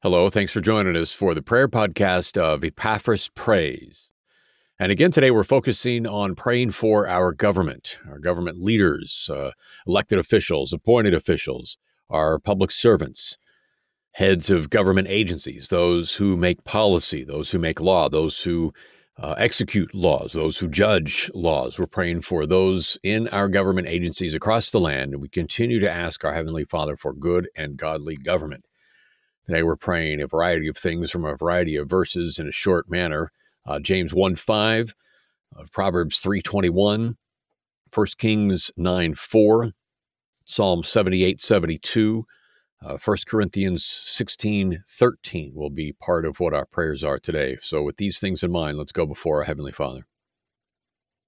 Hello, thanks for joining us for the prayer podcast of Epaphras Praise. And again, today we're focusing on praying for our government, our government leaders, uh, elected officials, appointed officials, our public servants, heads of government agencies, those who make policy, those who make law, those who uh, execute laws, those who judge laws. We're praying for those in our government agencies across the land, and we continue to ask our Heavenly Father for good and godly government. Today we're praying a variety of things from a variety of verses in a short manner. Uh, James 1 5, uh, Proverbs 321, 1 Kings 9 4, Psalm 78 72, uh, 1 Corinthians 16 13 will be part of what our prayers are today. So, with these things in mind, let's go before our Heavenly Father.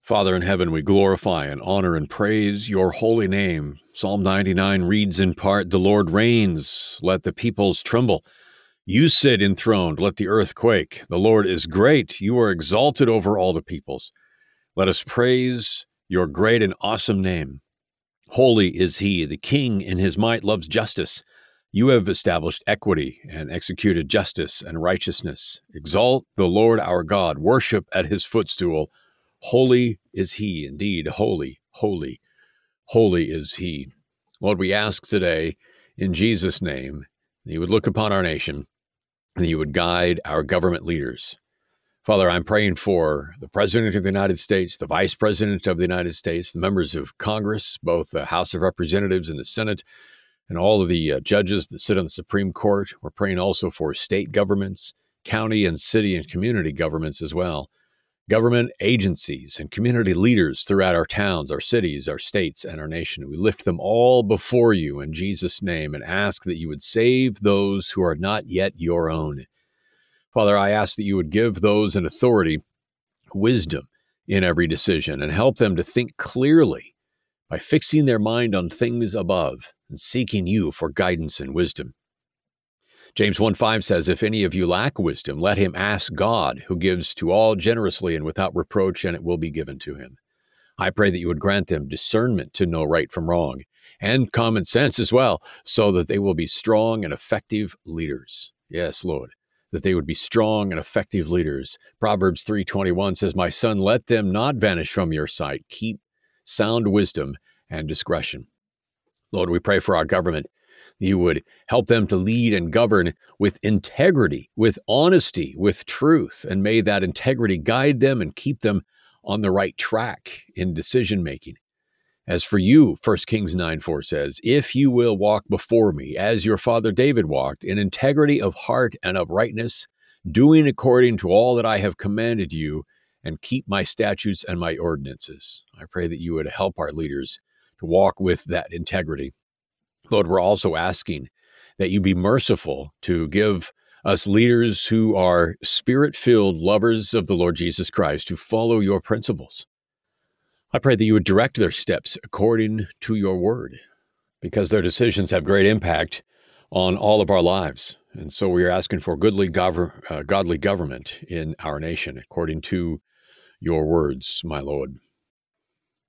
Father in heaven, we glorify and honor and praise your holy name. Psalm 99 reads in part, The Lord reigns, let the peoples tremble. You sit enthroned, let the earth quake. The Lord is great, you are exalted over all the peoples. Let us praise your great and awesome name. Holy is he, the King in his might loves justice. You have established equity and executed justice and righteousness. Exalt the Lord our God, worship at his footstool. Holy is he, indeed, holy, holy, holy is he. Lord, we ask today in Jesus' name that you would look upon our nation and that you would guide our government leaders. Father, I'm praying for the President of the United States, the Vice President of the United States, the members of Congress, both the House of Representatives and the Senate, and all of the uh, judges that sit on the Supreme Court. We're praying also for state governments, county and city and community governments as well government agencies and community leaders throughout our towns, our cities, our states, and our nation. We lift them all before you in Jesus' name and ask that you would save those who are not yet your own. Father, I ask that you would give those in authority wisdom in every decision and help them to think clearly by fixing their mind on things above and seeking you for guidance and wisdom. James 1 5 says, If any of you lack wisdom, let him ask God, who gives to all generously and without reproach, and it will be given to him. I pray that you would grant them discernment to know right from wrong, and common sense as well, so that they will be strong and effective leaders. Yes, Lord, that they would be strong and effective leaders. Proverbs 3:21 says, "My son, let them not vanish from your sight. Keep sound wisdom and discretion." Lord, we pray for our government you would help them to lead and govern with integrity, with honesty, with truth. And may that integrity guide them and keep them on the right track in decision making. As for you, 1 Kings 9 4 says, If you will walk before me as your father David walked, in integrity of heart and uprightness, doing according to all that I have commanded you, and keep my statutes and my ordinances. I pray that you would help our leaders to walk with that integrity Lord, we're also asking that you be merciful to give us leaders who are spirit filled lovers of the Lord Jesus Christ who follow your principles. I pray that you would direct their steps according to your word, because their decisions have great impact on all of our lives. And so we are asking for goodly uh, godly government in our nation, according to your words, my Lord.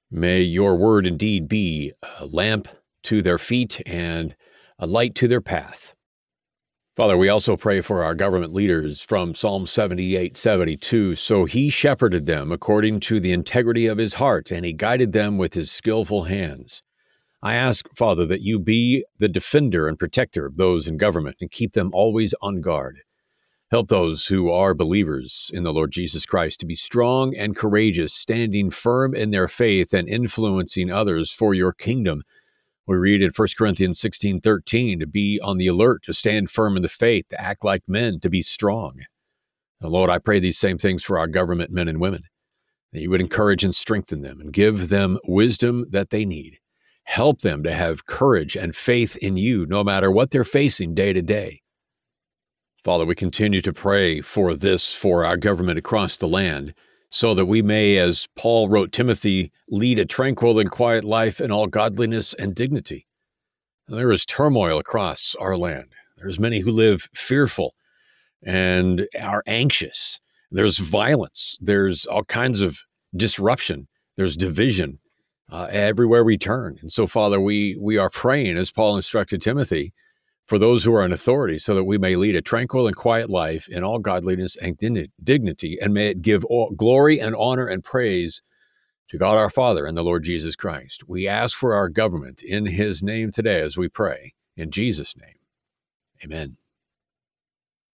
May your word indeed be a lamp to their feet and a light to their path. Father, we also pray for our government leaders from Psalm 78 72. So he shepherded them according to the integrity of his heart, and he guided them with his skillful hands. I ask, Father, that you be the defender and protector of those in government and keep them always on guard. Help those who are believers in the Lord Jesus Christ to be strong and courageous, standing firm in their faith and influencing others for your kingdom we read in 1 Corinthians 16 13 to be on the alert, to stand firm in the faith, to act like men, to be strong. And Lord, I pray these same things for our government men and women, that you would encourage and strengthen them and give them wisdom that they need. Help them to have courage and faith in you, no matter what they're facing day to day. Father, we continue to pray for this for our government across the land so that we may, as Paul wrote Timothy, lead a tranquil and quiet life in all godliness and dignity. There is turmoil across our land. There's many who live fearful and are anxious. There's violence. There's all kinds of disruption. There's division uh, everywhere we turn. And so, Father, we we are praying, as Paul instructed Timothy, for those who are in authority, so that we may lead a tranquil and quiet life in all godliness and dignity, and may it give glory and honor and praise to God our Father and the Lord Jesus Christ. We ask for our government in his name today as we pray. In Jesus' name, amen.